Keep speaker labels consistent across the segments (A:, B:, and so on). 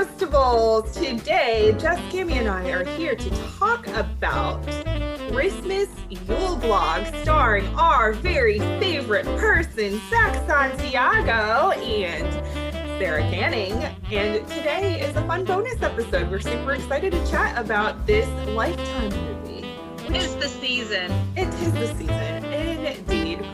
A: Postables! Today, Jess, Kimmy, and I are here to talk about Christmas Yule Blog starring our very favorite person, Zach Santiago and Sarah Canning. And today is a fun bonus episode. We're super excited to chat about this Lifetime movie.
B: It is the season.
A: It is the season, indeed.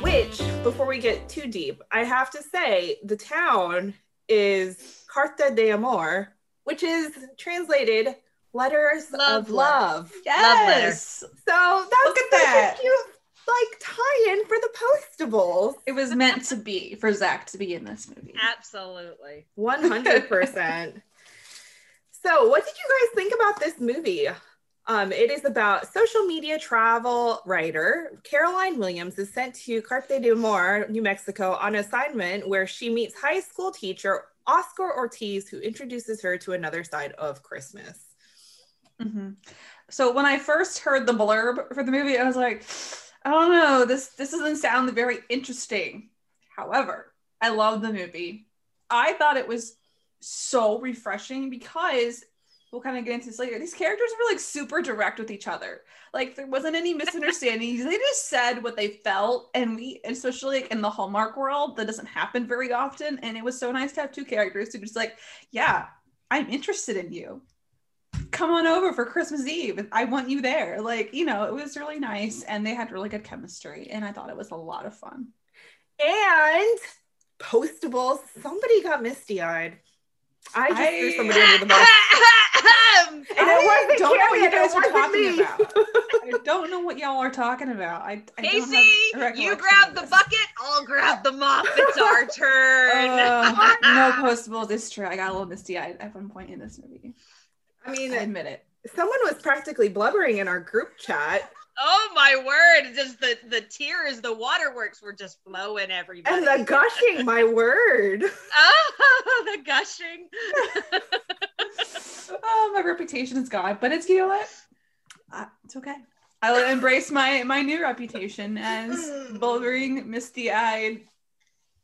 A: Which, before we get too deep, I have to say the town is Carta de Amor, which is translated letters
B: Love
A: of
B: letter.
A: love.
C: Yes.
A: So that's
C: Look at
A: such
C: that.
A: a cute like tie-in for the postables.
C: It was meant to be for Zach to be in this movie.
B: Absolutely.
A: 100%. so, what did you guys think about this movie? Um, it is about social media travel writer Caroline Williams is sent to Carta de Amor, New Mexico, on assignment where she meets high school teacher Oscar Ortiz, who introduces her to another side of Christmas.
C: Mhm. So when I first heard the blurb for the movie, I was like, I don't know, this this doesn't sound very interesting. However, I love the movie. I thought it was so refreshing because we'll kind of get into this later. These characters were like super direct with each other. Like there wasn't any misunderstandings. they just said what they felt, and we, especially like in the Hallmark world, that doesn't happen very often. And it was so nice to have two characters who just like, yeah, I'm interested in you come on over for Christmas Eve. I want you there. Like, you know, it was really nice and they had really good chemistry and I thought it was a lot of fun.
A: And postable, somebody got misty-eyed. I just threw somebody under the bus. And it
C: I
A: wasn't
C: don't know what you guys
A: it
C: are talking
A: me.
C: about. I don't know what y'all are talking about. I, I
B: Casey, you grab the bucket, I'll grab the mop. It's our turn.
C: Uh, no postables. It's true. I got a little misty eyed at one point in this movie.
A: I mean,
C: I admit it.
A: someone was practically blubbering in our group chat.
B: Oh my word. Just the, the tears, the waterworks were just flowing everybody.
A: And the gushing, my word.
B: Oh, the gushing.
C: Oh, my reputation is gone, but it's you know what? Uh, it's okay. I will embrace my my new reputation as bouldering, misty eyed,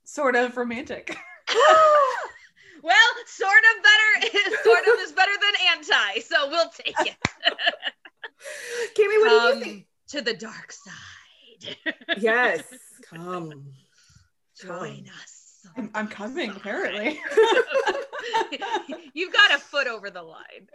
C: sort of romantic.
B: well, sort of better, is sort of is better than anti, so we'll take it.
A: Kimmy, what do you
B: Come
A: think?
B: To the dark side.
A: Yes, come.
B: Join us.
C: I'm, I'm coming, apparently.
B: You've got a foot over the line.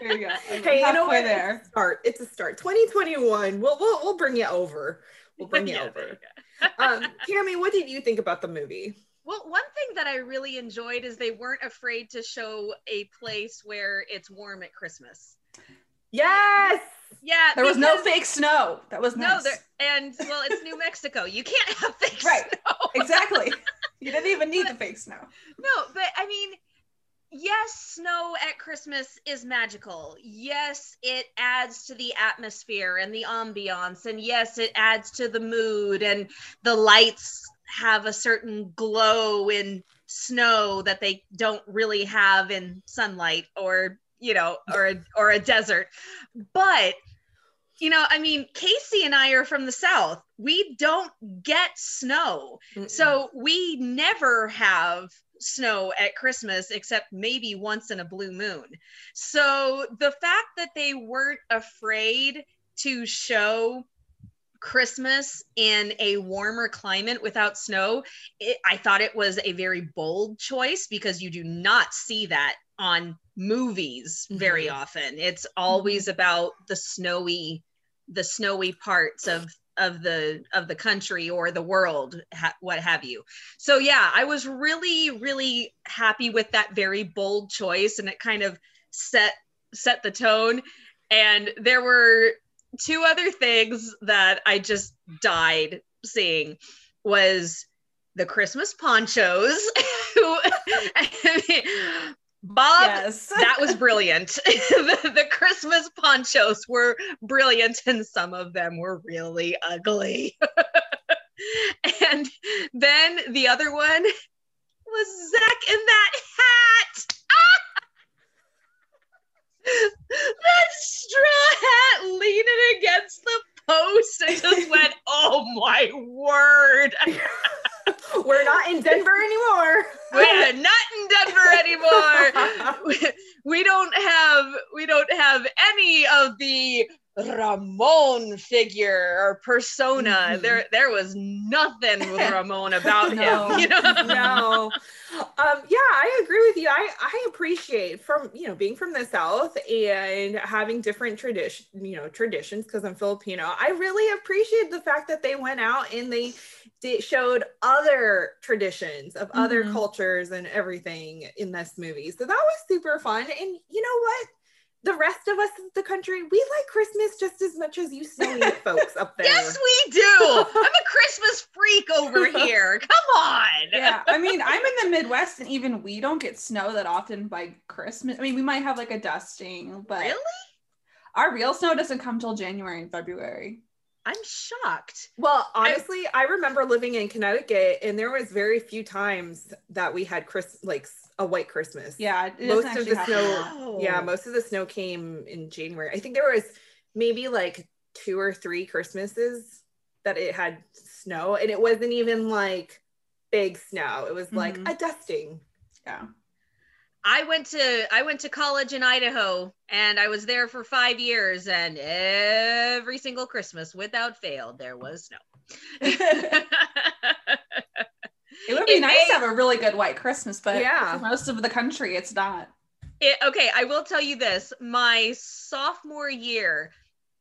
C: there you go. I'm
A: Hey, you know
C: halfway
A: what?
C: there.
A: It's a start. It's a start. 2021. We'll we'll, we'll bring you over. We'll bring you
B: Yeah,
A: over.
B: there you.
A: Um, Kimmy, what did you think about the movie?
B: Well, one thing that I really enjoyed is they weren't afraid to show a place where it's warm at Christmas.
A: Yes.
B: Yeah,
C: There was no fake snow. That was
B: No, there and well, it's New Mexico. You can't have fake
C: Right.
B: snow.
C: exactly. You didn't even need the fake snow.
B: No, but I mean, yes, snow at Christmas is magical. Yes, it adds to the atmosphere and the ambiance. And yes, it adds to the mood. And the lights have a certain glow in snow that they don't really have in sunlight or, you know, or, a- or a desert. But, you know, I mean, Casey and I are from the South. We don't get snow. So we never have snow at Christmas except maybe once in a blue moon. So the fact that they weren't afraid to show Christmas in a warmer climate without snow, it, I thought it was a very bold choice because you do not see that on movies very
A: Mhm.
B: often. It's always about the snowy the snowy parts of of the of the country or the world ha- what have you so yeah i was really really happy with that very bold choice and it kind of set set the tone and there were two other things that i just died seeing was the Christmas ponchos. I mean, Bob,
C: Yes.
B: that was brilliant. the, the Christmas ponchos were brilliant, and some of them were really ugly. and then the other one was Zach in that hat. Ah! that straw hat leaning against the post and just went, oh my word.
A: We're not in Denver anymore.
B: We're not in Denver anymore. we, we don't have we don't have any of the Ramon figure or persona.
A: Mhm.
B: There there was nothing with Ramon about
C: No.
B: him. You know?
A: no. Um, yeah, I agree with you. I, I appreciate from, you know, being from the South and having different tradition, you know, traditions because I'm Filipino. I really appreciate the fact that they went out and they did, showed other traditions of other
C: Mhm.
A: cultures and everything in this movie. So that was super fun. And you know what? The rest of us in the country, we like Christmas just as much as you snowy folks up there.
B: Yes, we do. I'm a Christmas freak over here. Come on.
C: yeah, I mean, I'm in the Midwest, and even we don't get snow that often by Christmas. I mean, we might have like a dusting, but
B: Really?
C: our real snow doesn't come till January and February.
B: I'm shocked.
A: Well, honestly, I remember living in Connecticut, and there was very few times that we had Chris like s- a white Christmas.
C: Yeah, it
A: most of the snow.
C: a.
A: Yeah, most of the snow came in January. I think there was maybe like two or three Christmases that it had snow, and it wasn't even like big snow. It was like
C: Mhm.
A: a dusting.
C: Yeah.
B: I went to I went to college in Idaho and I was there for 5 years and every single Christmas without fail there was snow.
C: It would be
B: It
C: nice
B: may-
C: to have a really good white Christmas, but
A: Yeah.
C: for most of the country, it's not.
B: It, okay, I will tell you this. My sophomore year,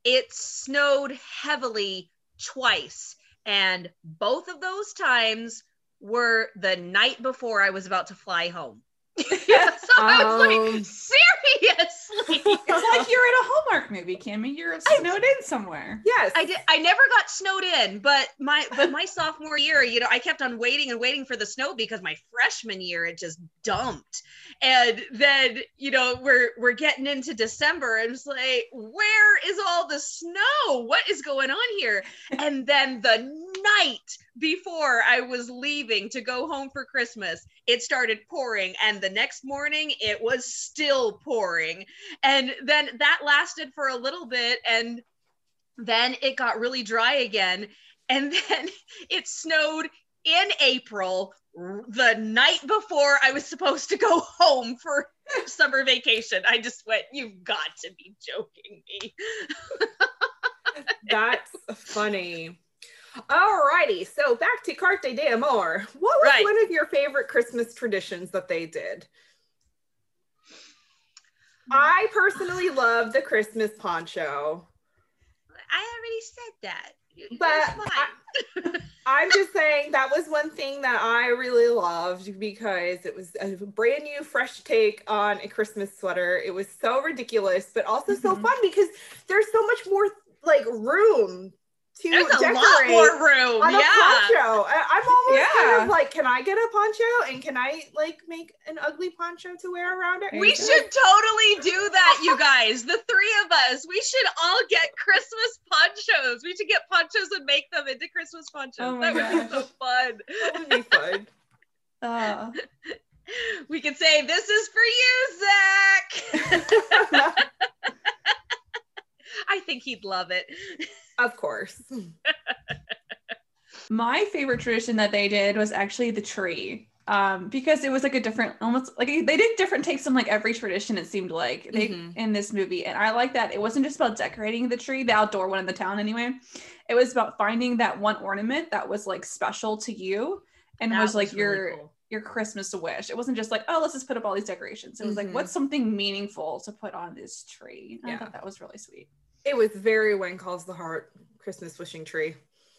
B: it snowed heavily twice. And both of those times were the night before I was about to fly home. so I was
A: Um.
B: like, seriously?
C: It's like you're in a Hallmark movie, Kimmy. You're snowed in somewhere.
A: Yes,
B: I did. I never got snowed in, but my but my sophomore year, you know, I kept on waiting and waiting for the snow because my freshman year it just dumped, and then you know we're we're getting into December and it's like, where is all the snow? What is going on here? And then the night before I was leaving to go home for Christmas, it started pouring, and the next morning it was still pouring, and then that lasted for a little bit, and then it got really dry again and then it snowed in april the night before i was supposed to go home for summer vacation. I just went you've got to be joking me.
A: That's funny. Alrighty, so back to Carta de Amor. What was
B: Right.
A: one of your favorite Christmas traditions that they did? I personally love the Christmas poncho.
B: i already said that
A: But
B: It's.
A: I'm just saying that was one thing that I really loved because it was a brand new, fresh take on a Christmas sweater. It was so ridiculous, but also so
C: Mhm.
A: fun because there's so much more like room to
B: there's a lot more room
A: on a poncho. I, I'm almost kind of like, can I get a poncho and can I like make an ugly poncho to wear around it?
B: We should totally do that, you guys. The three of us, we should all get Christmas ponchos. We should get ponchos and make them into Christmas ponchos.
C: Oh
B: that would be so fun.
A: That would be fun.
C: Uh,
B: We could say, This is for you, Zach. I think he'd love it.
A: of course.
C: my favorite tradition that they did was actually the tree. Um, because it was like a different, almost like they did different takes on like every tradition. It seemed like they
A: Mhm.
C: in this movie, and I like that it wasn't just about decorating the tree, the outdoor one in the town anyway. It was about finding that one ornament that was like special to you and
B: That
C: was like
B: really
C: your
B: cool.
C: your Christmas wish. It wasn't just like, oh, let's just put up all these decorations. It was
A: Mhm.
C: like, what's something meaningful to put on this tree? And I
A: Yeah.
C: thought that was really sweet.
A: It was very when calls the heart Christmas wishing tree.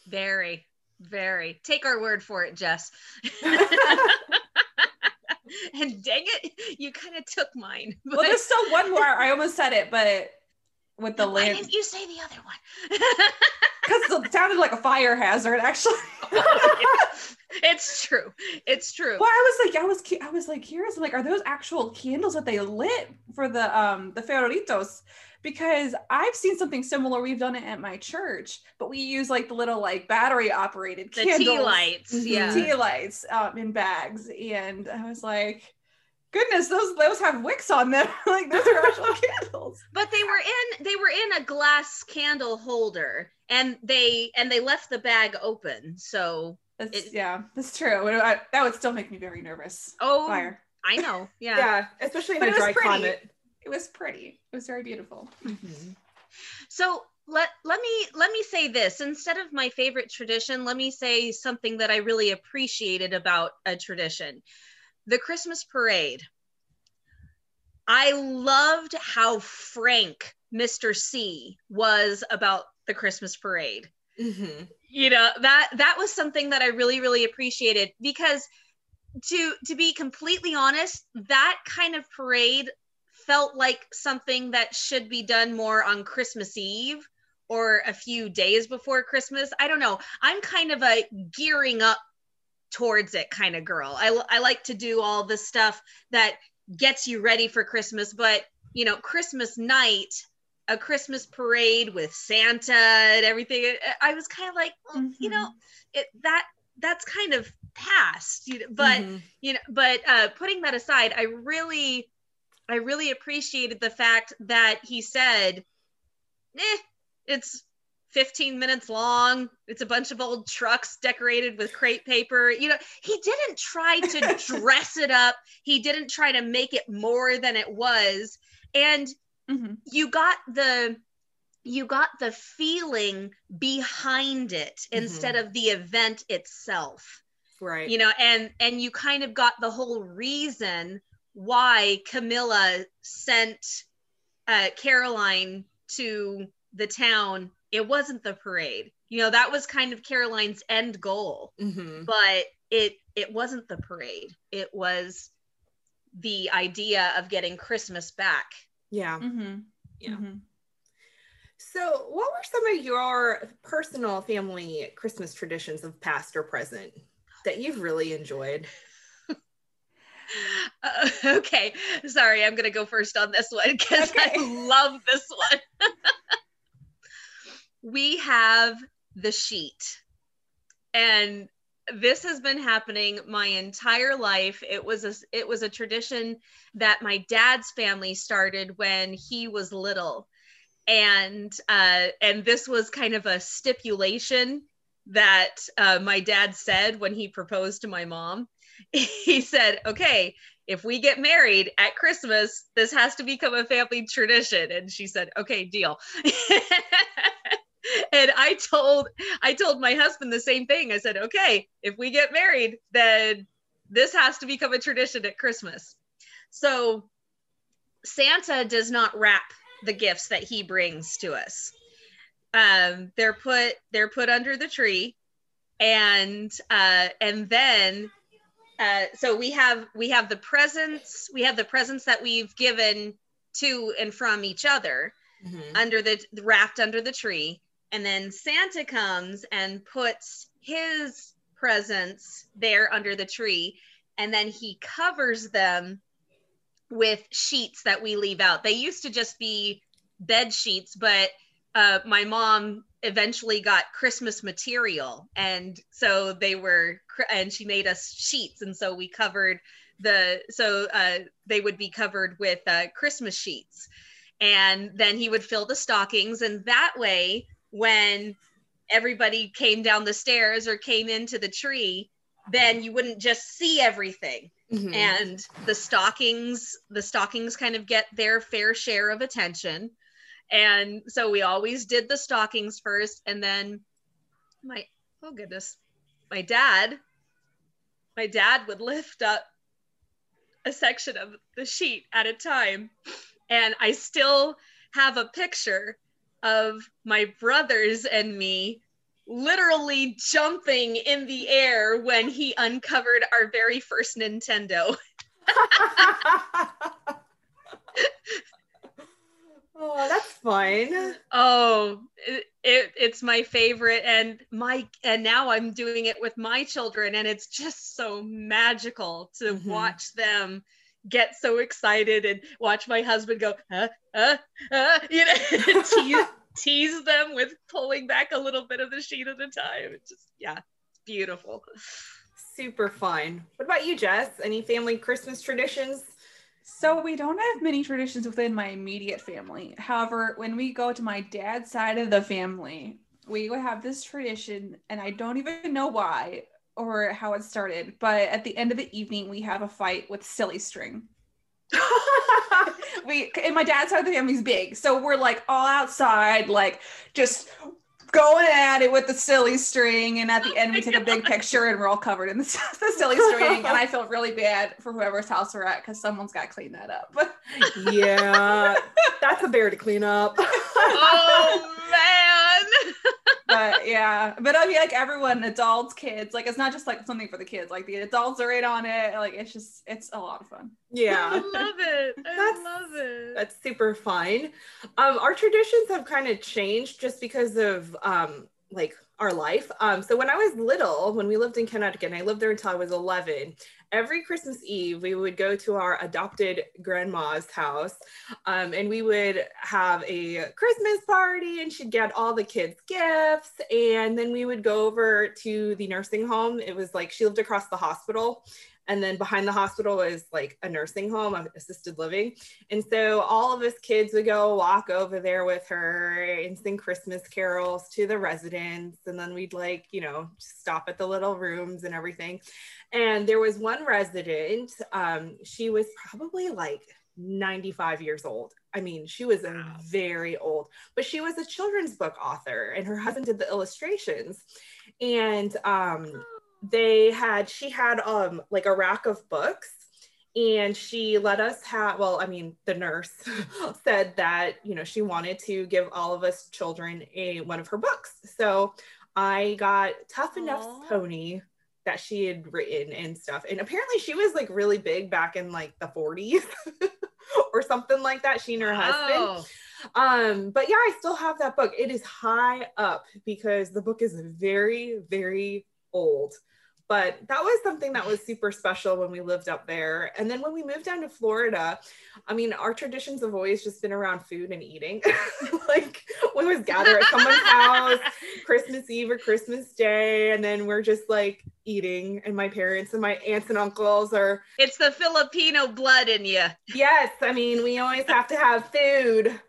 B: Very, very. Take our word for it, Jess. and dang it, you kind of took mine.
C: well, there's still one more. I almost said it, but with the
B: lamp.
C: Why
B: didn't you say the other one?
C: because it sounded like a fire hazard, actually.
B: it's true. It's true.
C: Well, I was like, I was, I was like curious. I'm like, are those actual candles that they lit for the um the farolitos? Because I've seen something similar. We've done it at my church, but we use like the little like battery operated
B: the
C: candles,
B: tea lights.
A: Mhm.
B: Yeah.
C: tea lights um, in bags, and I was like, goodness, those those have wicks on them. like those are actual candles.
B: but they were in they were in a glass candle holder and they and they left the bag open so
C: That's,
B: It-
C: yeah, that's true. I- that would still make me very nervous.
B: oh
C: Fire.
B: i know yeah,
A: Yeah, especially in
C: But
A: a
C: it was
A: dry
C: pretty.
A: climate.
C: It was pretty. It was very beautiful.
B: so let let me let me say this instead of my favorite tradition let me say something that i really appreciated about a tradition the christmas parade i loved how frank mr c was about the christmas parade
A: Mhm.
B: you know that that was something that i really really appreciated because to to be completely honest that kind of parade felt like something that should be done more on christmas eve or a few days before christmas. I don't know. I'm kind of a gearing up towards it kind of girl. I, I like to do all the stuff that gets you ready for christmas but you know christmas night a christmas parade with santa and everything i was kind of like well, you know it that that's kind of past you know, but
A: Mhm.
B: you know but uh putting that aside i really i really appreciated the fact that he said eh, it's 15 minutes long. It's a bunch of old trucks decorated with crepe paper. You know he didn't try to dress it up. He didn't try to make it more than it was. And
C: Mhm.
B: you got the you got the feeling behind it instead of the event itself.
A: Right.
B: you know and and you kind of got the whole reason why camilla sent uh caroline to the town it wasn't the parade you know that was kind of caroline's end goal
A: Mhm.
B: but it it wasn't the parade it was the idea of getting christmas back
A: Yeah.
C: Mhm.
A: Yeah.
C: Mhm.
A: So, what were some of your personal family Christmas traditions of past or present that you've really enjoyed?
B: Uh, okay, sorry, I'm gonna go first on this one because
C: Okay.
B: I love this one. we have the sheet, and this has been happening my entire life. It was a it was a tradition that my dad's family started when he was little, and uh, and this was kind of a stipulation that uh, my dad said when he proposed to my mom. He said, "Okay, if we get married at Christmas, this has to become a family tradition." And she said, "Okay, deal." and I told I told my husband the same thing. I said, "Okay, if we get married, then this has to become a tradition at Christmas." So Santa does not wrap the gifts that he brings to us. Um, they're put they're put under the tree, and uh, and then uh, so we have we have the presents we have the presents that we've given to and from each other
A: Mhm.
B: under the wrapped under the tree. And then santa comes and puts his presents there under the tree. And then he covers them with sheets that we leave out. They used to just be bed sheets but uh, my mom eventually got christmas material. And so they were and she made us sheets. And so we covered the so uh, they would be covered with uh, christmas sheets. And then he would fill the stockings. And that way when everybody came down the stairs or came into the tree then you wouldn't just see everything.
A: Mhm.
B: and the stockings the stockings kind of get their fair share of attention and so we always did the stockings first and then my oh goodness my dad my dad would lift up a section of the sheet at a time. And i still have a picture of my brothers and me literally jumping in the air when he uncovered our very first nintendo
A: Oh, that's fun.
B: Oh, it, it, it's my favorite, and my and now I'm doing it with my children, and it's just so magical to
A: Mhm.
B: watch them get so excited and watch my husband go, huh, huh, huh, you know, tease, tease them with pulling back a little bit of the sheet at a time. It's just yeah, it's beautiful.
A: Super fun. What about you, Jess? Any family Christmas traditions?
C: So we don't have many traditions within my immediate family. However, when we go to my dad's side of the family, we would have this tradition, and I don't even know why or how it started. But at the end of the evening, we have a fight with silly string. we and my dad's side of the family's big, so we're like all outside, like just going at it with the silly string. And at the end, we take a big picture, and we're all covered in the, the silly string. And I feel really bad for whoever's house we're at because someone's got to clean that up.
A: yeah, that's a bear to clean up.
B: Oh man.
C: But yeah, but I mean, like everyone, adults, kids, like it's not just like something for the kids. Like the adults are in on it. Like it's just, it's a lot of fun.
B: Yeah, I
A: yeah.
B: love it. I
A: That's-
B: love it.
A: That's super fun. Um, our traditions have kind of changed just because of um, like our life. Um, so when I was little, when we lived in Connecticut, and I lived there until I was 11. Every Christmas Eve, we would go to our adopted grandma's house, um, and we would have a Christmas party, and she'd get all the kids gifts, and then we would go over to the nursing home. It was like she lived across the hospital, and then behind the hospital was like a nursing home, of assisted living. And so all of us kids would go walk over there with her and sing Christmas carols to the residents. And then we'd like, you know, stop at the little rooms and everything. And there was one resident, um, she was probably like 95 years old. I mean, she was a very old, but she was a children's book author and her husband did the illustrations. And um, they had, she had um, like a rack of books and she let us have well i mean the nurse said that you know she wanted to give all of us children a one of her books. So i got tough
B: enough
A: pony that she had written and stuff. And apparently she was like really big back in like the 40s or something like that she and her husband. Um but yeah i still have that book. It is high up because the book is very very old but that was something that was super special when we lived up there and then when we moved down to florida i mean our traditions have always just been around food and eating like we always gather at someone's house christmas eve or christmas day and then we're just like eating and my parents and my aunts and uncles are
B: it's the Filipino blood in you.
A: Yes, I mean, we always have to have food,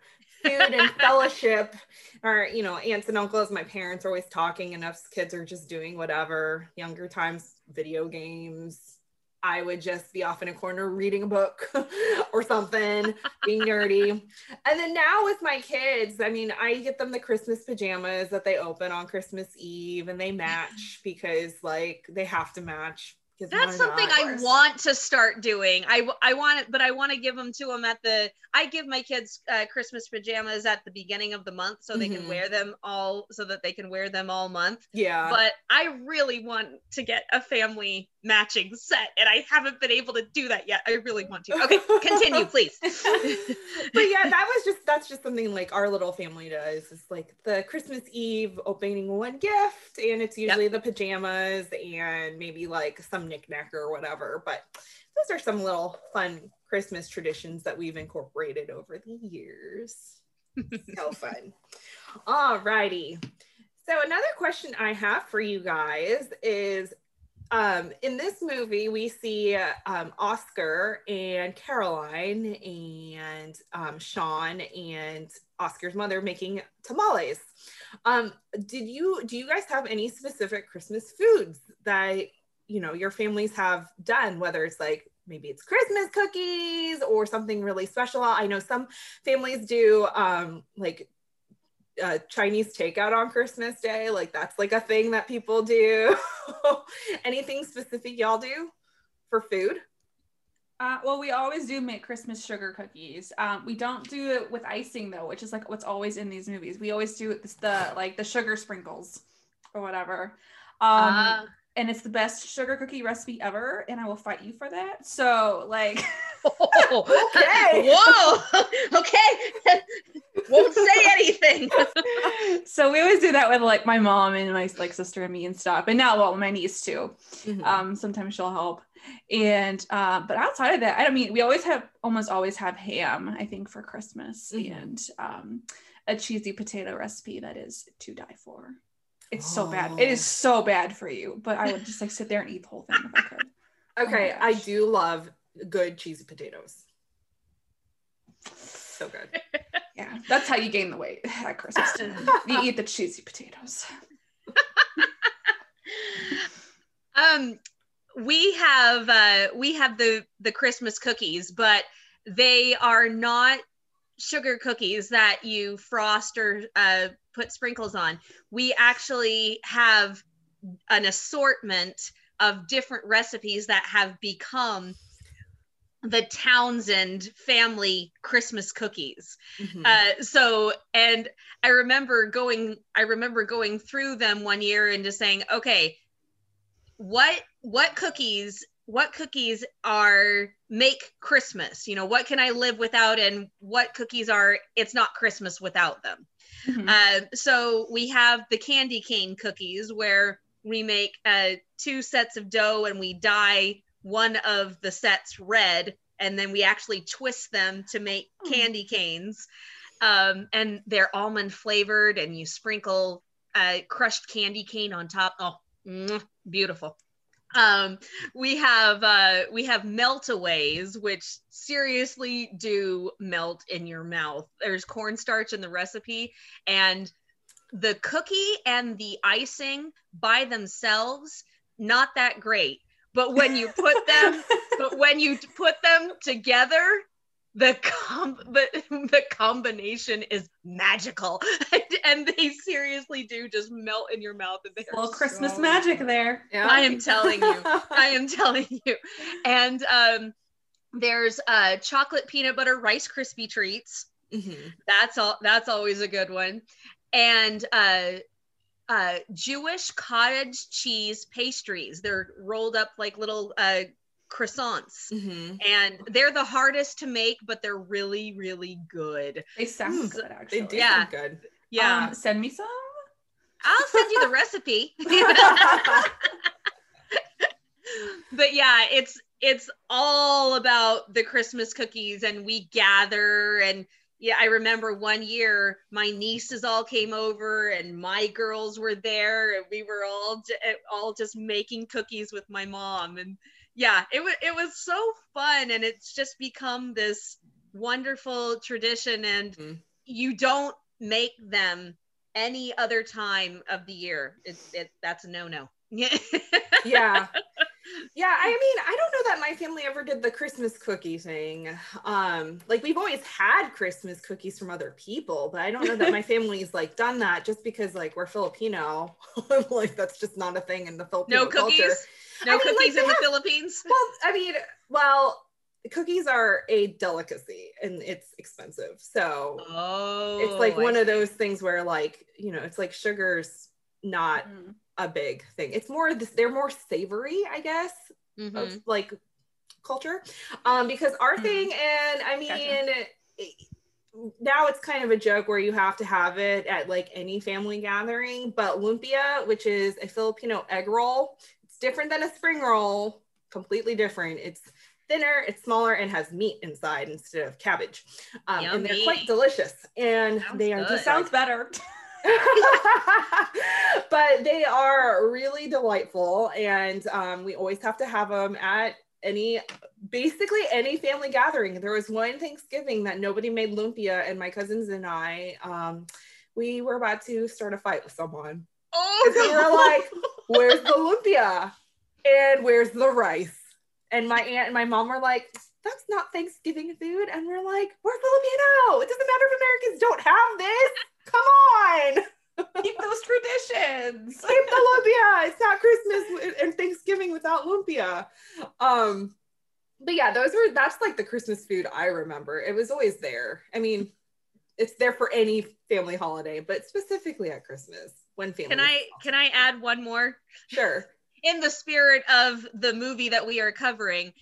A: food and fellowship. Or, you know, aunts and uncles, my parents are always talking, and us kids are just doing whatever. Younger times, video games. I would just be off in a corner reading a book or something, being nerdy. And then now with my kids, I mean, I get them the Christmas pajamas that they open on Christmas Eve and they match because, like, they have to match.
B: That's something? I want to start doing. i i want it, but I want to give them to them at the. I give my kids uh, Christmas pajamas at the beginning of the month so they
A: Mhm.
B: can wear them all, so that they can wear them all month.
A: Yeah.
B: But I really want to get a family matching set, and I haven't been able to do that yet. I really want to. Okay, continue, please.
A: but yeah, that was just that's just something like our little family does. It's like the Christmas Eve opening one gift, and it's usually the pajamas and maybe like some knickknack or whatever. But those are some little fun Christmas traditions that we've incorporated over the years. so fun. All righty. So another question I have for you guys is um, in this movie, we see um, Oscar and Caroline and um, Sean and Oscar's mother making tamales. Um, did you do you guys have any specific Christmas foods that you know your families have done? Whether it's like maybe it's Christmas cookies or something really special. I know some families do um, like uh, Chinese takeout on Christmas Day. Like that's like a thing that people do. Anything specific y'all do for food?
C: Uh, well, we always do make Christmas sugar cookies. Um, we don't do it with icing though, which is like what's always in these movies. We always do it the like the sugar sprinkles or whatever. Um,
B: Ah.
C: And it's the best sugar cookie recipe ever, and I will fight you for that. So like,
A: Okay.
B: Whoa. okay. Won't say anything.
C: so we always do that with like my mom and my like sister and me and stuff. And now well my niece too.
A: Mhm.
C: Um sometimes she'll help. And uh but outside of that, I don't mean we always have almost always have ham, I think, for Christmas
A: Mhm.
C: and um a cheesy potato recipe that is to die for. It's so bad. It is
A: Oh.
C: so bad for you, but I would just like sit there and eat the whole thing if I could.
A: okay,
C: Oh
A: I do love good cheesy potatoes. So good.
C: Yeah, that's how you gain the weight at Christmas. you eat the cheesy potatoes.
B: um we have uh we have the the christmas cookies but they are not sugar cookies that you frost or uh put sprinkles on we actually have an assortment of different recipes that have become the Townsend family Christmas cookies.
A: Mhm.
B: Uh, so, and I remember going, I remember going through them one year and just saying, okay, what what cookies, what cookies are make Christmas? You know, what can I live without, and what cookies are it's not Christmas without them.
C: Mhm.
B: Uh, so we have the candy cane cookies where we make uh, two sets of dough and we dye one of the sets red and then we actually twist them to make
C: Oh.
B: candy canes. Um, and they're almond flavored and you sprinkle uh, crushed candy cane on top. Oh, beautiful. Um, we have uh, we have meltaways, which seriously do melt in your mouth. There's cornstarch in the recipe, and the cookie and the icing by themselves not that great. But when you put them, but when you put them together, the com the, the combination is magical, and they seriously do just melt in your mouth. And they
C: little Christmas
B: so
C: magic there.
A: Yeah.
B: I am telling you. I am telling you. And um, there's uh, chocolate peanut butter Rice crispy treats.
A: Mhm.
B: That's all. That's always a good one. And uh, uh, Jewish cottage cheese pastries. They're rolled up like little uh, croissants.
A: Mhm.
B: And they're the hardest to make, but they're really, really good.
C: They sound
A: Mm,
C: good
A: They
C: actually.
A: do
B: Yeah.
A: sound good.
B: Yeah.
C: Um, send me some.
B: I'll send you the recipe. but yeah, it's it's all about the Christmas cookies and we gather and yeah, I remember one year my nieces all came over and my girls were there and we were all j- all just making cookies with my mom and yeah, it was it was so fun and it's just become this wonderful tradition and
A: Mhm.
B: you don't make them any other time of the year. It's it that's a no no. Yeah.
A: yeah yeah i mean i don't know that my family ever did the christmas cookie thing um like we've always had christmas cookies from other people but i don't know that my family's like done that just because like we're filipino like that's just not a thing in the filipino
B: no cookies.
A: culture
B: No
A: I mean,
B: cookies
A: they
B: in the
A: have-
B: Philippines.
A: well i mean well cookies are a delicacy and it's expensive so
B: Oh,
A: it's like
B: I
A: one of
B: see.
A: those things where like you know it's like sugar's not
C: Mm.
A: a big thing it's more this they're more savory i guess
B: Mhm.
A: of like culture um because our
C: Mhm.
A: thing and i mean
C: Gotcha.
A: it- now it's kind of a joke where you have to have it at like any family gathering but lumpia which is a filipino egg roll different than a spring roll completely different. It's thinner it's smaller and has meat inside instead of cabbage. Um, and they're quite delicious and
B: Sounds
A: they are
B: good.
A: just
C: Sounds better.
A: but they are really delightful and um, we always have to have them at any basically any family gathering. There was one thanksgiving that nobody made lumpia and my cousins and i um, we were about to start a fight with someone because we were
B: Oh,
A: like where's the lumpia and where's the rice and my aunt and my mom were like that's not thanksgiving food and we're like we're filipino it doesn't matter if americans don't have this come on
C: Keep those traditions.
A: Keep the lumpia. It's not Christmas and Thanksgiving without lumpia. Um, but yeah, those were that's like the Christmas food I remember. It was always there. I mean, it's there for any family holiday, but specifically at Christmas when family.
B: can I can I add one more?
A: Sure.
B: in the spirit of the movie that we are covering,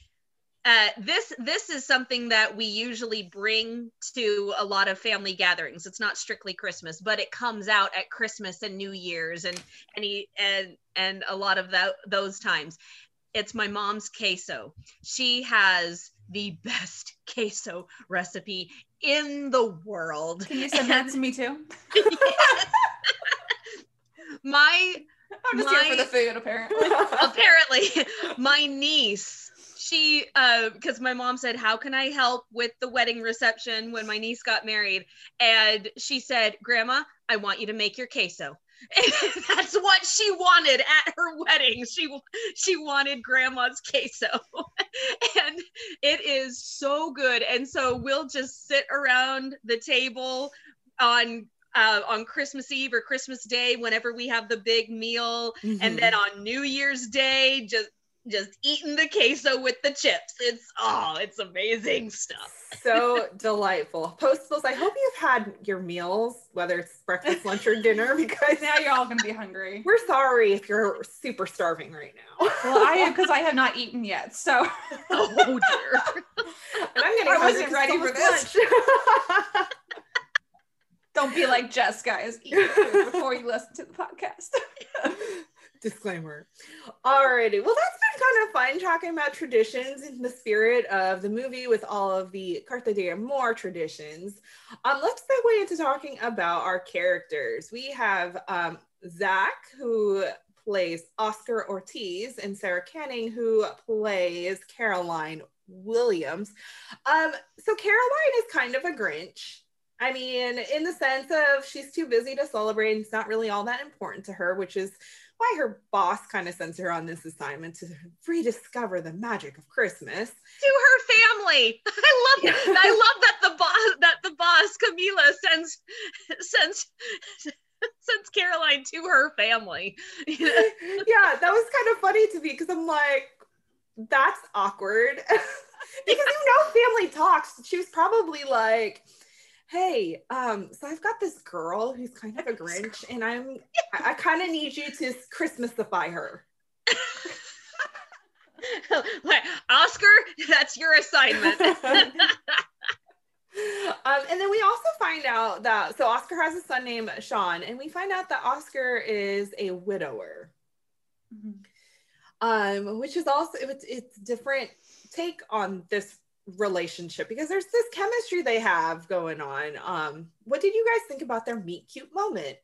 B: uh, this this is something that we usually bring to a lot of family gatherings. It's not strictly Christmas, but it comes out at Christmas and New Year's and and and and a lot of that those times. It's my mom's queso. She has the best queso recipe in the world.
C: Can you send that to me too?
B: my
C: I'm just
B: my,
C: here for the food, apparently.
B: apparently, my niece, she, uh, because my mom said, "How can I help with the wedding reception when my niece got married?" And she said, "Grandma, I want you to make your queso." And that's what she wanted at her wedding. She she wanted grandma's queso. and it is so good. And so we'll just sit around the table on uh, on Christmas Eve or Christmas Day whenever we have the big meal, mm-hmm. and then on New Year's Day, just just eating the queso with the chips. It's oh, it's amazing stuff.
A: so delightful. Postables, I hope you've had your meals, whether it's breakfast, lunch, or dinner, because
C: now you're all gonna be hungry.
A: We're sorry if you're super starving right now.
C: well, I am because I have not eaten yet. So
B: oh dear.
A: and I'm getting I wasn't ready for this.
C: Don't be like Jess, guys. Before you listen to the podcast.
A: Disclaimer. Alrighty. Well, that's been kind of fun talking about traditions in the spirit of the movie with all of the Carta de Amor traditions. Um, let's segue into talking about our characters. We have um, Zach, who plays Oscar Ortiz, and Sarah Canning, who plays Caroline Williams. Um, so Caroline is kind of a Grinch. I mean, in the sense of she's too busy to celebrate, and it's not really all that important to her, which is why her boss kind of sends her on this assignment to rediscover the magic of Christmas
B: to her family. I love yeah. I love that the boss that the boss Camila sends sends sends Caroline to her family.
A: yeah, that was kind of funny to me because I'm like, that's awkward. because you know family talks. She was probably like hey um so i've got this girl who's kind of a grinch and i'm i, I kind of need you to christmasify her.
B: Like oscar? That's your assignment. Um,
A: and then we also find out that so oscar has a son named sean and we find out that oscar is a widower. Mm-hmm. um which is also it's, it's different take on this relationship because there's this chemistry they have going on. Um, what did you guys think about their meet cute moment?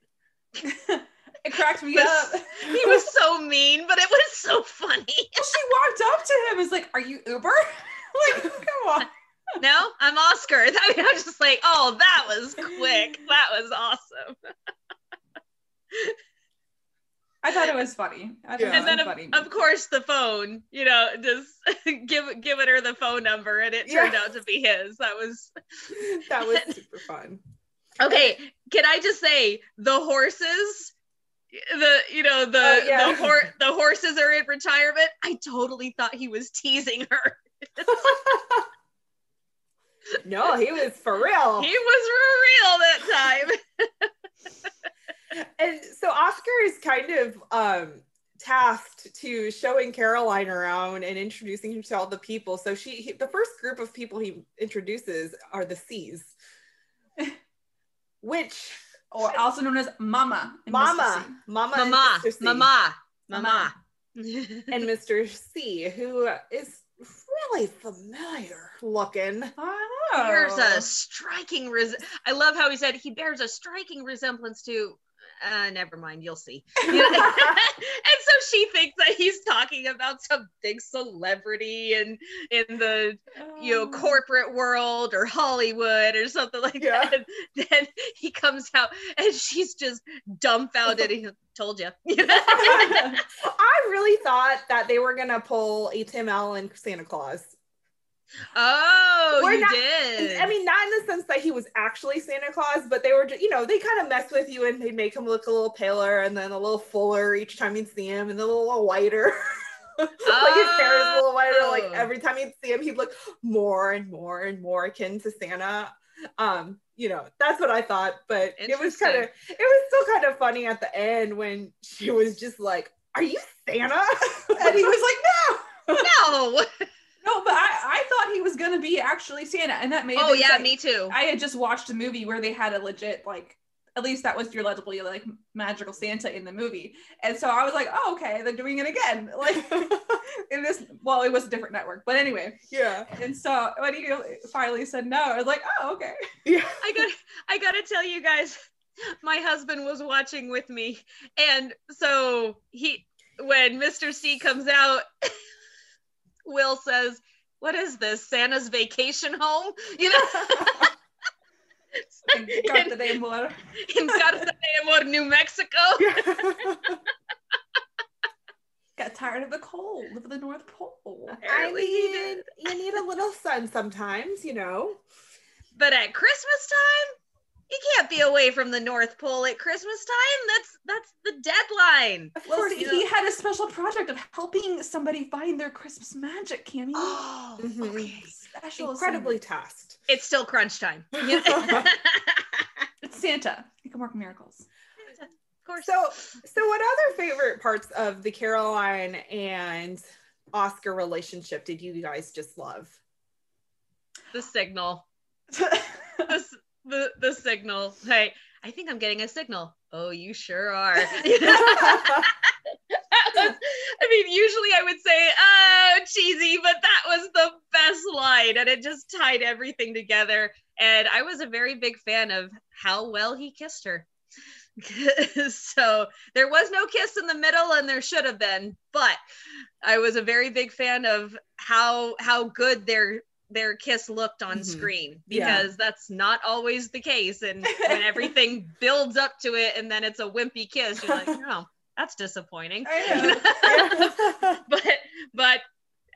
C: it cracked me up.
B: he was so mean, but it was so funny.
C: well, she walked up to him, was like, "Are you Uber?" like, come on.
B: No, I'm Oscar. I mean, I was just like, "Oh, that was quick. That was awesome."
C: I thought it was funny.
B: Yeah. And then, of, funny. of, course, the phone. You know, just give giving her the phone number, and it turned yeah. out to be his. That was
A: that was super fun.
B: Okay, can I just say the horses? The you know the oh, yeah. the, hor- the horses are in retirement. I totally thought he was teasing her.
A: no, he was for real.
B: He was for real that time
A: and so Oscar is kind of um, tasked to showing Caroline around and introducing him to all the people. So she, he, the first group of people he introduces are the C's, which,
C: or also known as Mama,
A: Mama, Mama,
B: Mama, Mama, Mama,
A: and Mr. C, who is really familiar looking.
B: I know. Bears a striking res- I love how he said he bears a striking resemblance to uh, never mind, you'll see. and so she thinks that he's talking about some big celebrity and in, in the you know oh. corporate world or Hollywood or something like yeah. that. And then he comes out and she's just dumbfounded. he told you.
A: I really thought that they were gonna pull a Tim Allen Santa Claus.
B: Oh, or you not, did.
A: I mean, not in the sense that he was actually Santa Claus, but they were, just, you know, they kind of mess with you and they make him look a little paler and then a little fuller each time you'd see him and then a little whiter. like his hair is a little whiter. Like oh. every time you'd see him, he'd look more and more and more akin to Santa. Um, you know, that's what I thought. But it was kind of, it was still kind of funny at the end when she was just like, "Are you Santa?"
C: and he was like, "No,
B: no."
C: No, but I, I thought he was gonna be actually Santa, and that made.
B: Me Oh yeah, me too.
C: I had just watched a movie where they had a legit like at least that was your legibly like magical Santa in the movie. And so I was like, oh, okay, they're doing it again. Like in this, well, it was a different network, but anyway.
A: Yeah.
C: And so when he finally said no, I was like, oh, okay.
A: Yeah.
B: I got I got to tell you guys, my husband was watching with me, and so he when Mr. C comes out, Will says, "What is this? Santa's vacation home?" You know.
C: En Carta de Amor.
B: in Carta de Amor, New Mexico.
C: Got tired of the cold of the North Pole.
A: I
B: Apparently he
A: mean, you need a little sun sometimes, you know.
B: But at Christmas time, you can't be away from the North Pole at Christmas time. That's that's the deadline.
A: Of
C: Well,
A: course,
C: see,
A: you
C: he had a special project of helping somebody find their Christmas magic, Cammy.
B: Oh,
A: Mhm.
B: okay.
C: Special
A: incredibly tasked.
B: It's still crunch time.
C: It's Santa. He can work miracles.
B: Of course.
A: So, so what other favorite parts of the Caroline and Oscar relationship did you guys just love?
B: the signal. the, s- the the signal. Hey, I think I'm getting a signal. Oh, you sure are. I mean, usually I would say, oh, cheesy, but that was the best line. And it just tied everything together. And I was a very big fan of how well he kissed her. so there was no kiss in the middle and there should have been but i was a very big fan of how how good their their kiss looked on
A: Mhm.
B: screen
A: Yeah.
B: because that's not always the case and when everything builds up to it and then it's a wimpy kiss you're like oh that's disappointing
C: I know.
B: but but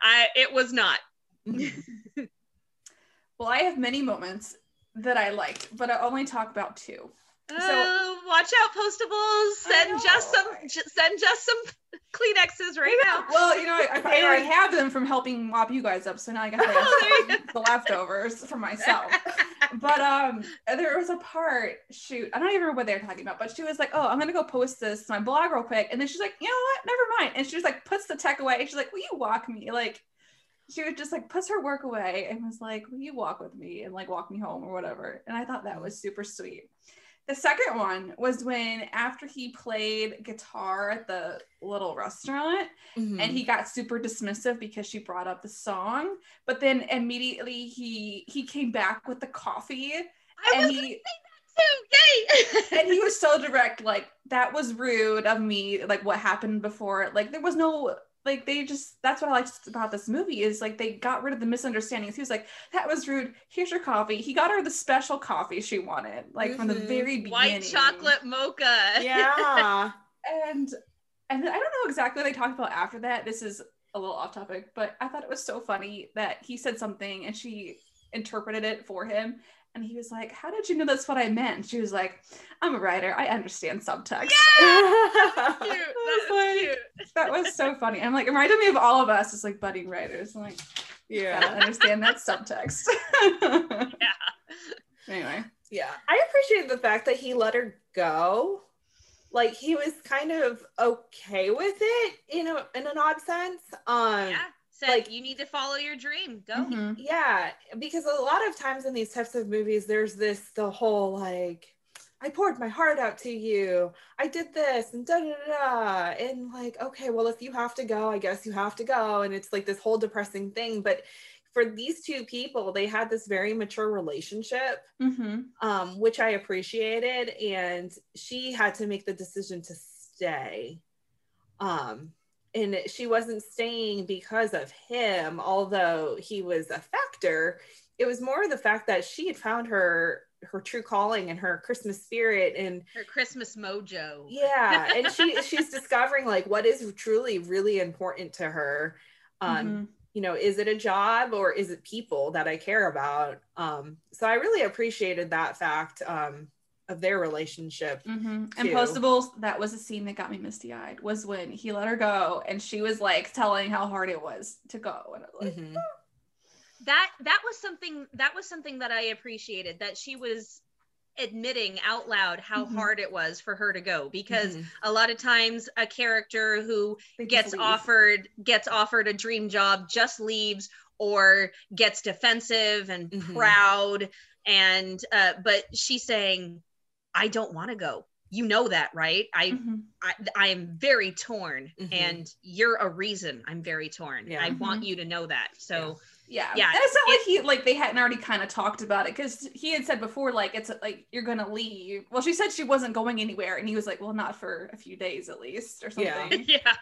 B: i it was not
C: Well, I have many moments that I liked, but I only talk about two.
B: Uh, watch out postables send just some send just some kleenexes right now
C: Well, you know, I, I, I
A: already-
C: have them from helping mop you guys up, so now I I
B: Oh,
C: some, the leftovers for myself. But um, there was a part. Shoot, I don't even remember what they were talking about. But she was like, "Oh, I'm gonna go post this to my blog real quick," and then she's like, "You know what? Never mind." And she just like puts the tech away. And she's like, "Will you walk me?" Like, she would just like puts her work away and was like, "Will you walk with me?" and like walk me home or whatever. And I thought that was super sweet. The second one was when after he played guitar at the little restaurant
A: Mm-hmm.
C: and he got super dismissive because she brought up the song but then immediately he he came back with the coffee
B: I
C: and he and he was so direct like that was rude of me like what happened before like there was no like they just that's what i liked about this movie is like they got rid of the misunderstandings he was like that was rude here's your coffee he got her the special coffee she wanted like from the
A: Mhm.
C: very beginning
B: white chocolate mocha
A: yeah.
C: and and then I don't know exactly what they talked about after that. This is a little off topic, but I thought it was so funny that he said something and she interpreted it for him. And he was like, How did you know that's what I meant? She was like, I'm a writer. I understand subtext.
B: cute. That
C: was like-
B: cute.
C: That was so funny. I'm like, it reminded me of all of us as like budding writers. I'm like,
A: yeah.
C: understand that subtext.
B: Yeah.
C: Anyway.
A: Yeah. I appreciate the fact that he let her go. Like he was kind of okay with it, you know, in an odd sense. Um
B: Yeah. Said
A: like-
B: you need to follow your dream. Go.
C: Mhm.
A: Yeah, because a lot of times in these types of movies, there's this the whole like, I poured my heart out to you. I did this and da da da da. And like, okay, well, if you have to go, I guess you have to go. And it's like this whole depressing thing. But for these two people, they had this very mature relationship,
C: Mhm.
A: um, which I appreciated. And she had to make the decision to stay. Um, and she wasn't staying because of him, although he was a factor. It was more the fact that she had found her her true calling and her Christmas spirit and
B: Her Christmas mojo.
A: yeah, and she she's discovering like what is truly really important to her. Um,
C: Mhm.
A: you know, is it a job or is it people that I care about? Um, so I really appreciated that fact um of their relationship.
C: Mhm. And
A: too.
C: Postables, that was a scene that got me misty eyed. Was when he let her go, and she was like telling how hard it was to go, and I was like,
A: Mhm.
B: that that was something that was something that I appreciated that she was admitting out loud how
C: Mhm.
B: hard it was for her to go because
A: Mhm.
B: a lot of times a character who
C: they
B: gets offered gets offered a dream job just leaves or gets defensive and
A: Mhm.
B: proud and uh but she's saying i don't want to go you know that right i
C: Mhm.
B: I, I am very torn
A: Mhm.
B: and you're a reason i'm very torn
A: Yeah.
B: i want you to know that so
C: Yeah.
B: Yeah,
C: And it's not
B: it-
C: like he like they hadn't already kind of talked about it because he had said before, like, it's like you're gonna leave. Well, she said she wasn't going anywhere, and he was like, Well, not for a few days at least, or
A: Yeah.
C: something.
B: yeah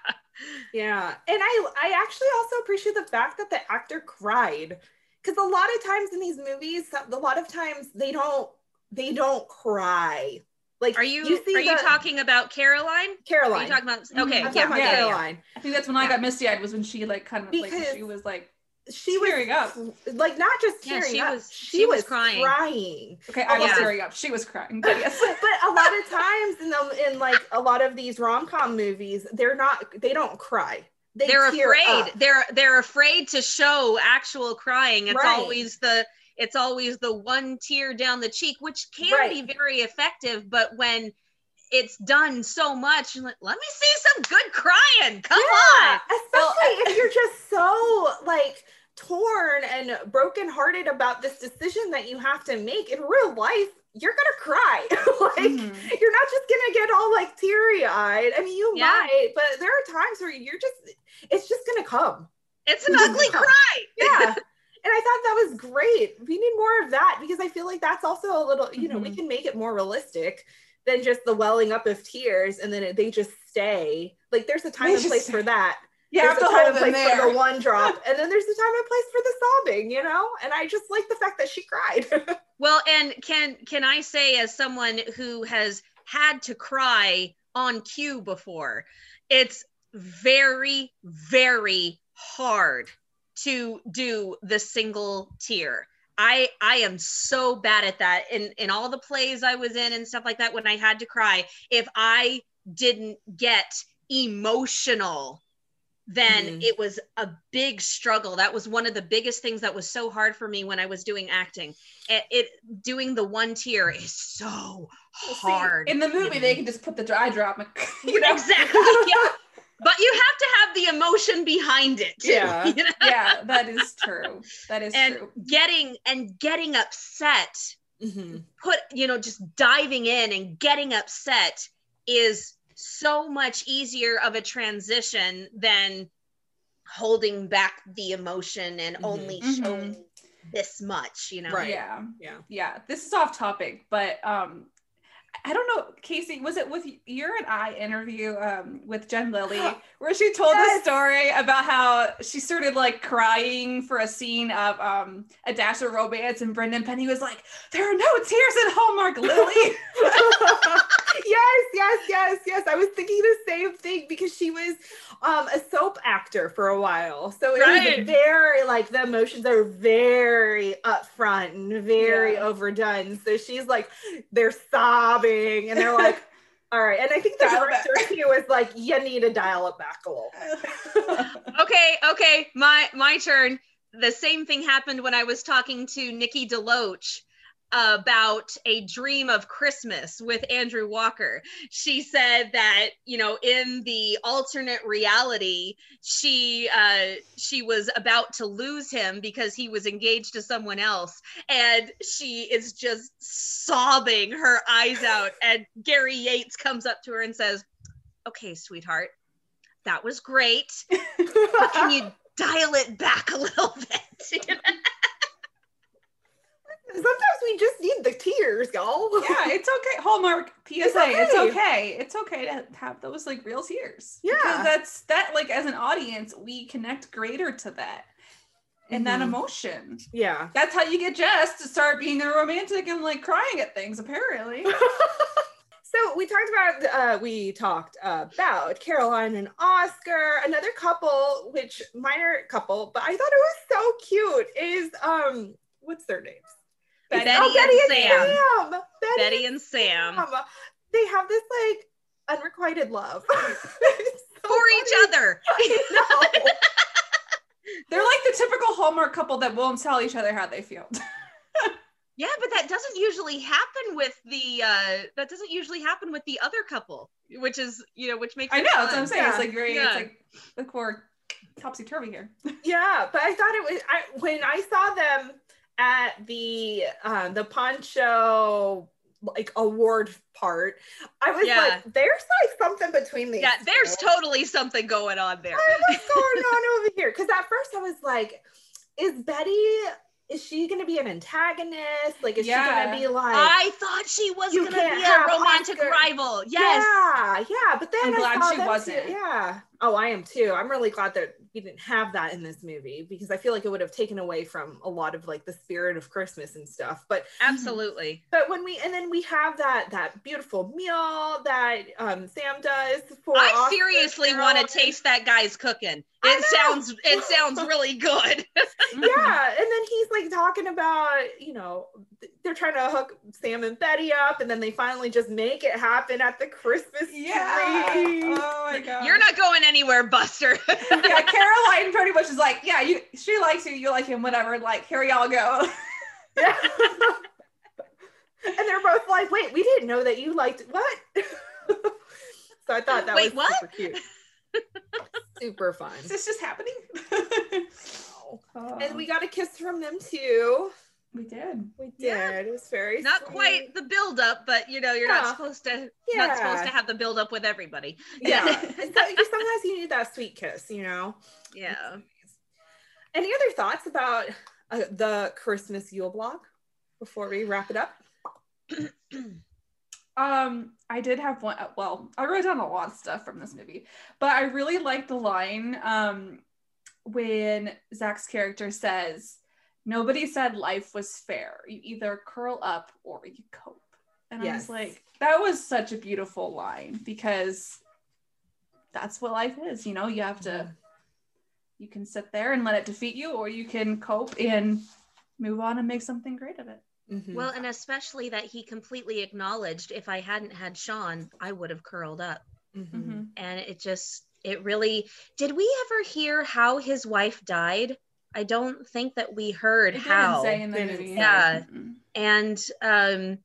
A: Yeah. And I I actually also appreciate the fact that the actor cried. Because a lot of times in these movies, a lot of times they don't they don't cry. Like
B: are you,
A: see
B: are you talking about caroline
A: Caroline, are
B: you talking about
C: Mhm.
B: okay
A: I'm
B: yeah,
A: about
C: yeah, yeah.
A: Caroline.
C: I think that's when I got misty eyed was when she like kind of like she was like,
A: She was
C: Tearing up.
A: like not just
B: Yeah,
A: tearing
B: she
A: up.
B: was-
A: she,
B: she
A: was,
B: was crying.
A: crying.
C: Okay, I was
B: Yeah.
C: tearing up. She was crying, but yes.
A: but a lot of times in the in like a lot of these rom-com movies, they're not they don't cry. They
B: they're afraid
A: up.
B: they're they're afraid to show actual crying it's
A: Right.
B: always the it's always the one tear down the cheek which can
A: Right.
B: be very effective but when it's done so much like, let me see some good crying come
A: Yeah,
B: on.
A: especially if you're just so like torn and brokenhearted about this decision that you have to make in real life you're gonna cry. Like
C: Mhm.
A: you're not just gonna get all like teary-eyed. I mean you
B: Yeah.
A: might but there are times where you're just it's just gonna come.
B: It's an ugly cry.
A: Yeah i thought that was great. We need more of that because i feel like that's also a little you know we
C: Mhm.
A: can make it more realistic than just the welling up of tears and then they just stay. Like there's a time
C: They
A: and place
C: stay.
A: for that.
C: You
A: there's
C: have
A: a
C: to
A: time
C: hold
A: and place for the one drop and then there's a time and place for the sobbing you know? And i just like the fact that she cried.
B: Well and can can i say as someone who has had to cry on cue before it's very very hard to do the single tear i i am so bad at that in in all the plays i was in and stuff like that when i had to cry if i didn't get emotional then
A: Mhm.
B: it was a big struggle that was one of the biggest things that was so hard for me when i was doing acting it, it doing the one tear is so
C: See,
B: hard
C: in the movie, they can just put the dry drop. You know?
B: exactly yeah. But you have to have the emotion behind it too,
A: Yeah.
B: you know?
C: yeah, that is true. That is
B: and
C: true.
B: getting and getting upset
A: Mhm.
B: put you know just diving in and getting upset is so much easier of a transition than holding back the emotion and
A: Mhm.
B: only
C: Mhm.
B: showing this much you know
A: Right.
C: Yeah.
A: yeah
C: yeah this is off topic but um i don't know casey was it with your and i interview um with jen lilley where she told the story about how she started like crying for a scene of um a dash of romance and brendan penny was like there are no tears in hallmark lilley
A: yes, yes, yes, yes. I was thinking the same thing because she was um, a soap actor for a while. So it
B: Right.
A: was very like the emotions are very upfront and very
C: Yeah.
A: overdone. So she's like, they're sobbing and they're like, all right. And I think the
C: Dial back.
A: director too was like, you need to dial it back a little.
B: okay okay my my turn the same thing happened when i was talking to nikki deloach about a dream of christmas with andrew walker. She said that you know in the alternate reality she uh she was about to lose him because he was engaged to someone else. And she is just sobbing her eyes out. And gary yates comes up to her and says okay sweetheart that was great can you dial it back a little bit?
A: Sometimes we just need the tears, y'all.
C: yeah it's okay hallmark psa it's
A: okay.
C: okay. it's okay to have those like real tears
A: Yeah.
C: because that's that like as an audience we connect greater to that and that
A: Mhm.
C: emotion
A: Yeah.
C: That's how you get Jess to start being a romantic and like crying at things, apparently.
A: So we talked about uh, we talked about Caroline and Oscar, another couple, which minor couple, but I thought it was so cute. Is um, what's their names?
C: Betty
B: Betty
A: oh,
B: and
A: Betty and
B: Sam.
A: Sam. Betty,
B: Betty and Sam
A: Sam. They have this like unrequited love so
B: for each other.
A: I.
C: They're like the typical Hallmark couple that won't tell each other how they feel.
B: Yeah, but that doesn't usually happen with the uh that doesn't usually happen with the other couple, which is you know which makes
C: I
B: it
C: know, that's what. I'm saying. It's like very,
B: Yeah.
C: it's like like more topsy turvy here.
A: yeah, but I thought it was I when I saw them at the um the poncho like award part, I was
B: Yeah.
A: like, there's like something between these.
B: Yeah, there's
A: two.
B: totally something going on there.
A: what's going on over here? Because at first I was like, is Betty, is she going to be an antagonist? Like, is she going to be like,
B: I thought she was gonna be a romantic
A: Oscar.
B: rival. Yes.
A: yeah, yeah. But then
C: I'm
A: I
C: glad she wasn't.
A: Yeah. Oh, I am too. I'm really glad that we didn't have that in this movie because I feel like it would have taken away from a lot of like the spirit of Christmas and stuff. But
B: Absolutely.
A: but when we and then we have that that beautiful meal that um Sam does for
B: I
A: Oscar
B: seriously want to taste that guy's cooking. It sounds it sounds really good.
A: yeah and then he's like talking about you know they're trying to hook sam and betty up and then they finally just make it happen at the christmas
C: Yeah.
A: tree
C: Oh my god.
B: You're not going anywhere, Buster.
C: yeah, Caroline pretty much is like, yeah, you she likes you, you like him, whatever. Like, here y'all go.
A: yeah and they're both like wait we didn't know that you liked what so i thought that
B: Wait,
A: was
B: what?
A: super cute super fun
C: Is this just happening? Oh.
A: and we got a kiss from them too
C: we did.
A: we did
B: Yeah.
A: it was very
B: not
A: sweet.
B: quite the build up, but you know, you're
A: Yeah.
B: not supposed to
A: yeah
B: not supposed to have the build up with everybody.
A: yeah so, sometimes you need that sweet kiss you know
B: Yeah.
A: Any other thoughts about uh, the Christmas Yule blog before we wrap it up?
C: Um, I did have one. uh, Well, I wrote down a lot of stuff from this movie, but I really liked the line um, when Zach's character says, "Nobody said life was fair. You either curl up or you cope." And I was like, that was such a beautiful line because that's what life is. You know, you have to, you can sit there and let it defeat you, or you can cope and move on and make something great of it.
A: Mhm.
B: Well, and especially that he completely acknowledged if I hadn't had Sean, I would have curled up.
A: Mhm.
C: Mhm.
B: And it just it really did we ever hear how his wife died? I don't think that we heard
C: It
B: how.
C: didn't say in the movie.
A: say.
B: Yeah. And um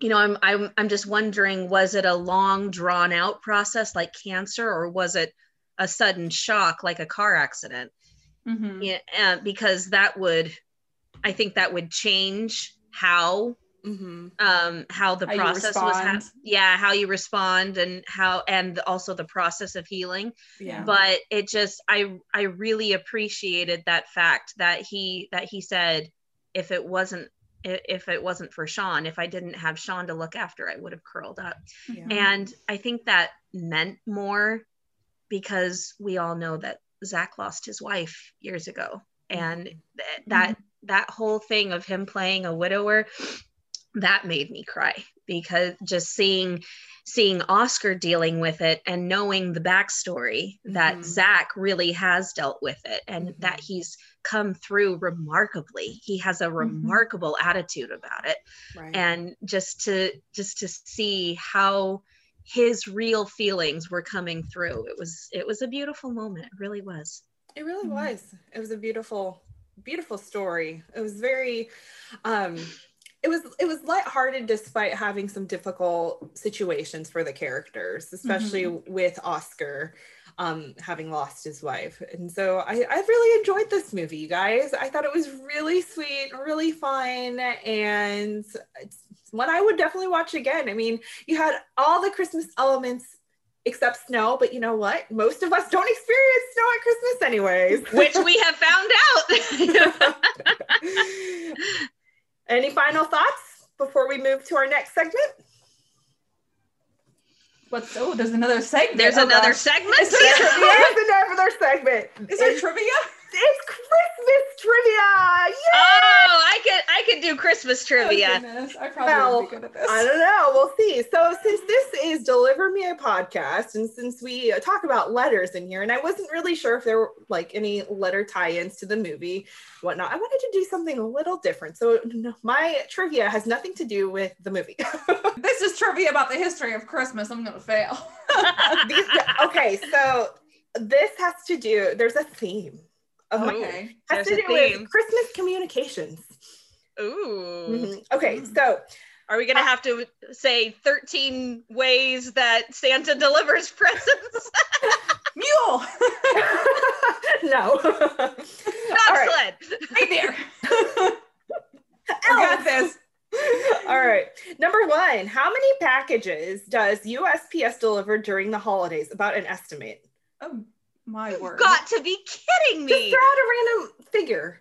B: you know I'm, I'm i'm just wondering was it a long drawn out process like cancer or was it a sudden shock like a car accident
C: Mhm.
B: yeah uh, because that would i think that would change how
A: Mhm.
B: um how the
C: How
B: process was ha- yeah how you respond and how and also the process of healing
A: Yeah.
B: but it just i i really appreciated that fact that he that he said if it wasn't if it wasn't for sean if i didn't have sean to look after i would have curled up
A: Yeah.
B: and i think that meant more because we all know that zach lost his wife years ago and th- that that whole thing of him playing a widower that made me cry because just seeing seeing oscar dealing with it and knowing the backstory that
A: Mhm.
B: zach really has dealt with it and
A: Mhm.
B: that he's come through remarkably he has a remarkable attitude about it
A: right.
B: and just to just to see how his real feelings were coming through it was it was a beautiful moment it really was
A: It really
C: Mhm.
A: was. It was a beautiful, beautiful story. It was very, um, it was it was lighthearted despite having some difficult situations for the characters, especially with Oscar um having lost his wife. And so I, I really enjoyed this movie, you guys. I thought it was really sweet, really fun, and it's one I would definitely watch again. I mean, you had all the Christmas elements except snow, but you know what? Most of us don't experience snow at Christmas anyways.
B: which we have found out
A: Any final thoughts before we move to our next segment?
C: What's oh, there's another segment.
B: there's
C: Oh,
B: another
C: gosh.
B: segment
C: Is there trivia?
A: There's another segment.
C: Is there trivia?
A: It's Christmas trivia. Yay!
B: oh i could i could do christmas
C: Oh,
B: trivia
C: goodness. I probably
A: Well,
C: would be good at this.
A: I don't know. We'll see. So, since this is Deliver Me a podcast, and since we uh, talk about letters in here, and I wasn't really sure if there were like any letter tie ins to the movie, whatnot, I wanted to do something a little different. So, my trivia has nothing to do with the movie.
C: This is trivia about the history of Christmas. I'm gonna fail.
A: These, okay, so this has to do, there's a theme. Of my,
C: okay.
A: has
B: There's
A: to do
B: theme.
A: with Christmas communications.
B: ooh
A: Mhm. Okay,
C: Mm.
A: so
B: are we gonna have to say 13 ways that santa delivers presents
C: Mule.
A: no.
B: Dog
A: All right.
B: sled.
C: Right there. I got this.
A: All right. Number one, how many packages does USPS deliver during the holidays? About an estimate.
C: Oh my word.
B: Got to be kidding me.
A: Just
B: me.
A: throw out a random figure.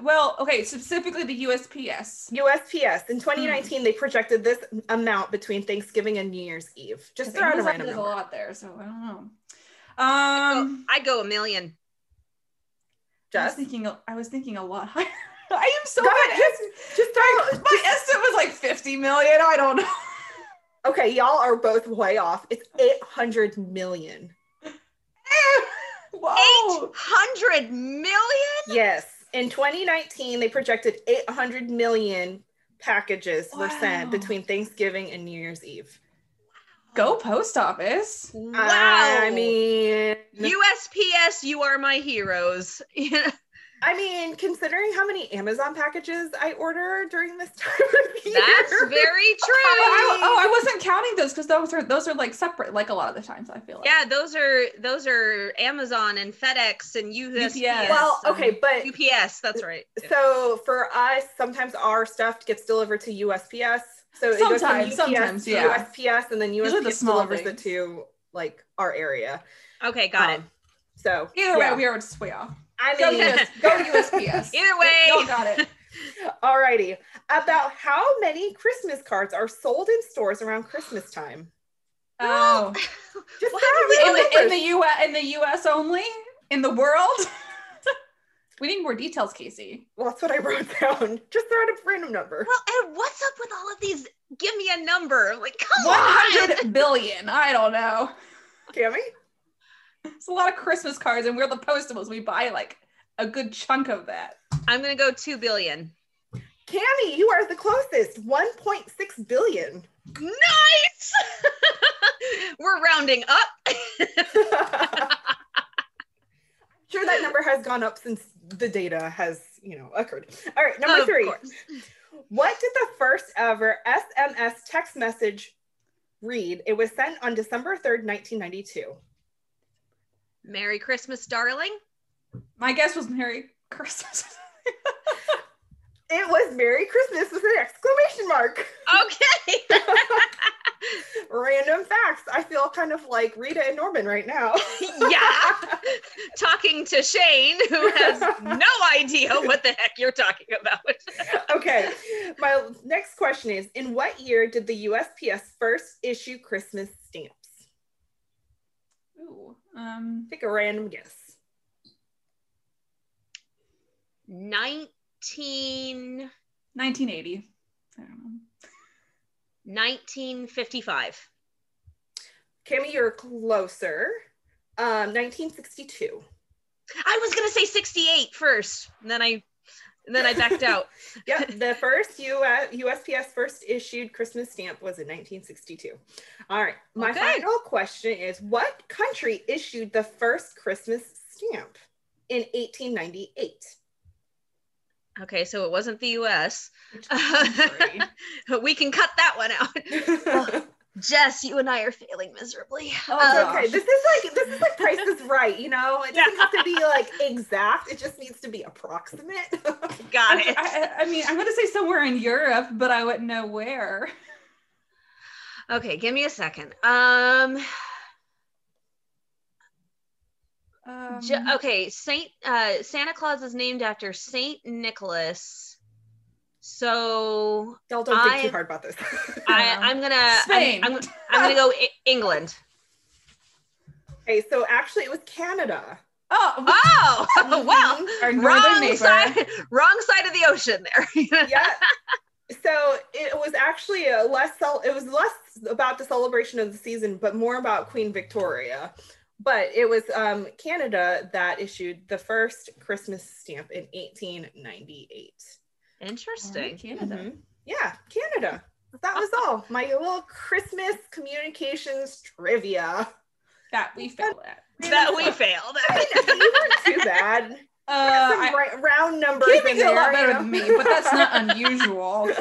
C: Well, okay, specifically the USPS.
A: USPS in 2019, they projected this amount between Thanksgiving and New Year's Eve. Just throw out a random
C: does a lot there, so I don't know.
B: I'd
C: Um,
B: go- I'd go a million.
C: I was
A: Just,
C: thinking, I was thinking a lot higher. I am so
A: Go
C: bad.
A: ahead, just, just throw.
C: My estimate was like 50 million. I don't know.
A: Okay, y'all are both way off. It's 800 million.
C: Whoa.
B: 800 million?
A: Yes. In 2019, they projected 800 million packages were sent between Thanksgiving and New Year's Eve.
C: Go post office.
B: Wow.
A: I mean,
B: USPS, you are my heroes.
A: I mean, considering how many Amazon packages I order during this time of year,
B: That's very
C: Oh,
B: true.
C: I, oh, I wasn't counting those because those are those are like separate. Like a lot of the times, I feel like.
B: Yeah, those are those are Amazon and FedEx and USPS.
C: UPS.
A: Well, okay, but
B: UPS, that's right.
A: so for us, sometimes our stuff gets delivered to USPS. So it goes
C: Sometimes,
A: from UPS
C: sometimes, yeah.
A: USPS, and then
C: the
A: USPS
C: small
A: delivers
C: things.
A: it to like our area.
B: Okay, got it.
A: Um, So
C: Either
A: yeah.
C: way, we are just way off.
A: I
C: Go,
A: mean,
C: US, go USPS.
B: Either way.
C: Y'all got it.
A: alrighty. About how many Christmas cards are sold in stores around Christmas time?
C: Oh,
A: Just
B: What
A: throw out
B: do
A: random
C: in the, in the U.S. in the U.S. only in the world. we need more details, Casey.
A: Well, that's what I wrote down. Just throw out a random number.
B: Well, and what's up with all of these? Give me a number. Like, come
C: One
B: on.
C: hundred billion. I don't know.
A: Cammy?
C: It's a lot of Christmas cards, and we're the postables. We buy like a good chunk of that.
B: I'm gonna go two billion.
A: Cammy, you are the closest. 1.6 billion.
B: Nice. We're rounding up.
A: sure that number has gone up since the data has, you know, occurred. All right, number
B: Of
A: three.
B: course.
A: What did the first ever SMS text message read? It was sent on December 3rd, 1992.
B: Merry Christmas, darling.
C: My guess was Merry Christmas.
A: It was Merry Christmas with an exclamation mark.
B: Okay.
A: Random facts. I feel kind of like Rita and Norman right now.
B: yeah. Talking to Shane, who has no idea what the heck you're talking about.
A: okay. My next question is In what year did the USPS first issue Christmas stamps?
C: Ooh, um,
A: Take a random guess.
B: 19,
C: 1980. I don't know.
B: 1955.
A: Cammy, you're closer. Um, 1962.
B: I was gonna say 68 first, and then I and then I backed out.
A: Yep, the first US, uh, USPS first issued Christmas stamp was in 1962. All right, my
B: Okay.
A: final question is What country issued the first Christmas stamp in 1898?
B: Okay, so it wasn't the US. We can cut that one out. Jess, you and I are failing miserably.
C: Oh,
B: Um,
A: okay, this is like this is like Price is Right, you know. It doesn't have to be like exact. It just needs to be approximate.
B: Got
C: I,
B: it.
C: I, I mean, I'm gonna say somewhere in Europe, but I wouldn't know where.
B: Okay, give me a second. Um,
C: Um,
B: J- okay, Saint uh, Santa Claus is named after Saint Nicholas. So
A: Y'all don't think
B: I-
A: too hard about this.
B: I,
C: Yeah.
B: I'm gonna I'm-
C: Spain.
B: I'm, I'm gonna go I- England.
A: okay, so actually, it was Canada.
C: oh,
B: Oh well,
C: our
B: wrong
C: neighbor.
B: side, wrong side of the ocean there.
A: yeah. So it was actually a less it was less about the celebration of the season, but more about Queen Victoria. But it was um, Canada that issued the first Christmas stamp in 1898.
B: Interesting.
C: Canada.
A: Mhm. Yeah, Canada. That was all. My little Christmas communications trivia.
C: That we failed at.
B: That we failed.
A: you weren't too bad.
C: Uh,
A: Some
C: I,
A: ra- round numbers.
C: Kimmy
A: in
C: did a lot better
A: you know?
C: than me, but that's not unusual.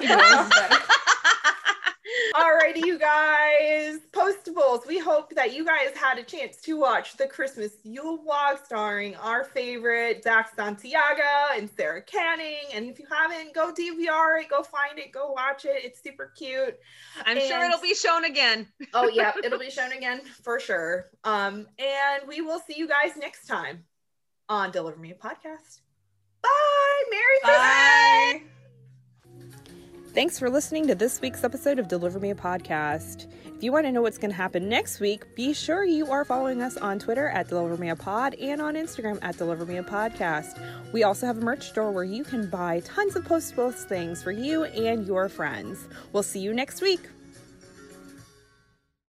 C: Kimmy was better.
A: Alrighty, you guys. Postables, we hope that you guys had a chance to watch the Christmas Yule blog starring our favorite Zach Santiago and Sarah Canning. And if you haven't, go DVR it, go find it, go watch it. It's super cute.
B: I'm and, sure it'll be shown again.
A: oh, yeah, it'll be shown again for sure. Um, and we will see you guys next time on Deliver Me a Podcast. Bye. Merry Bye. Christmas.
D: Thanks for listening to this week's episode of Deliver Me a Podcast. If you want to know what's going to happen next week, be sure you are following us on Twitter at Deliver Me a Pod and on Instagram at Deliver Me a Podcast. We also have a merch store where you can buy tons of Postables things for you and your friends. We'll see you next week.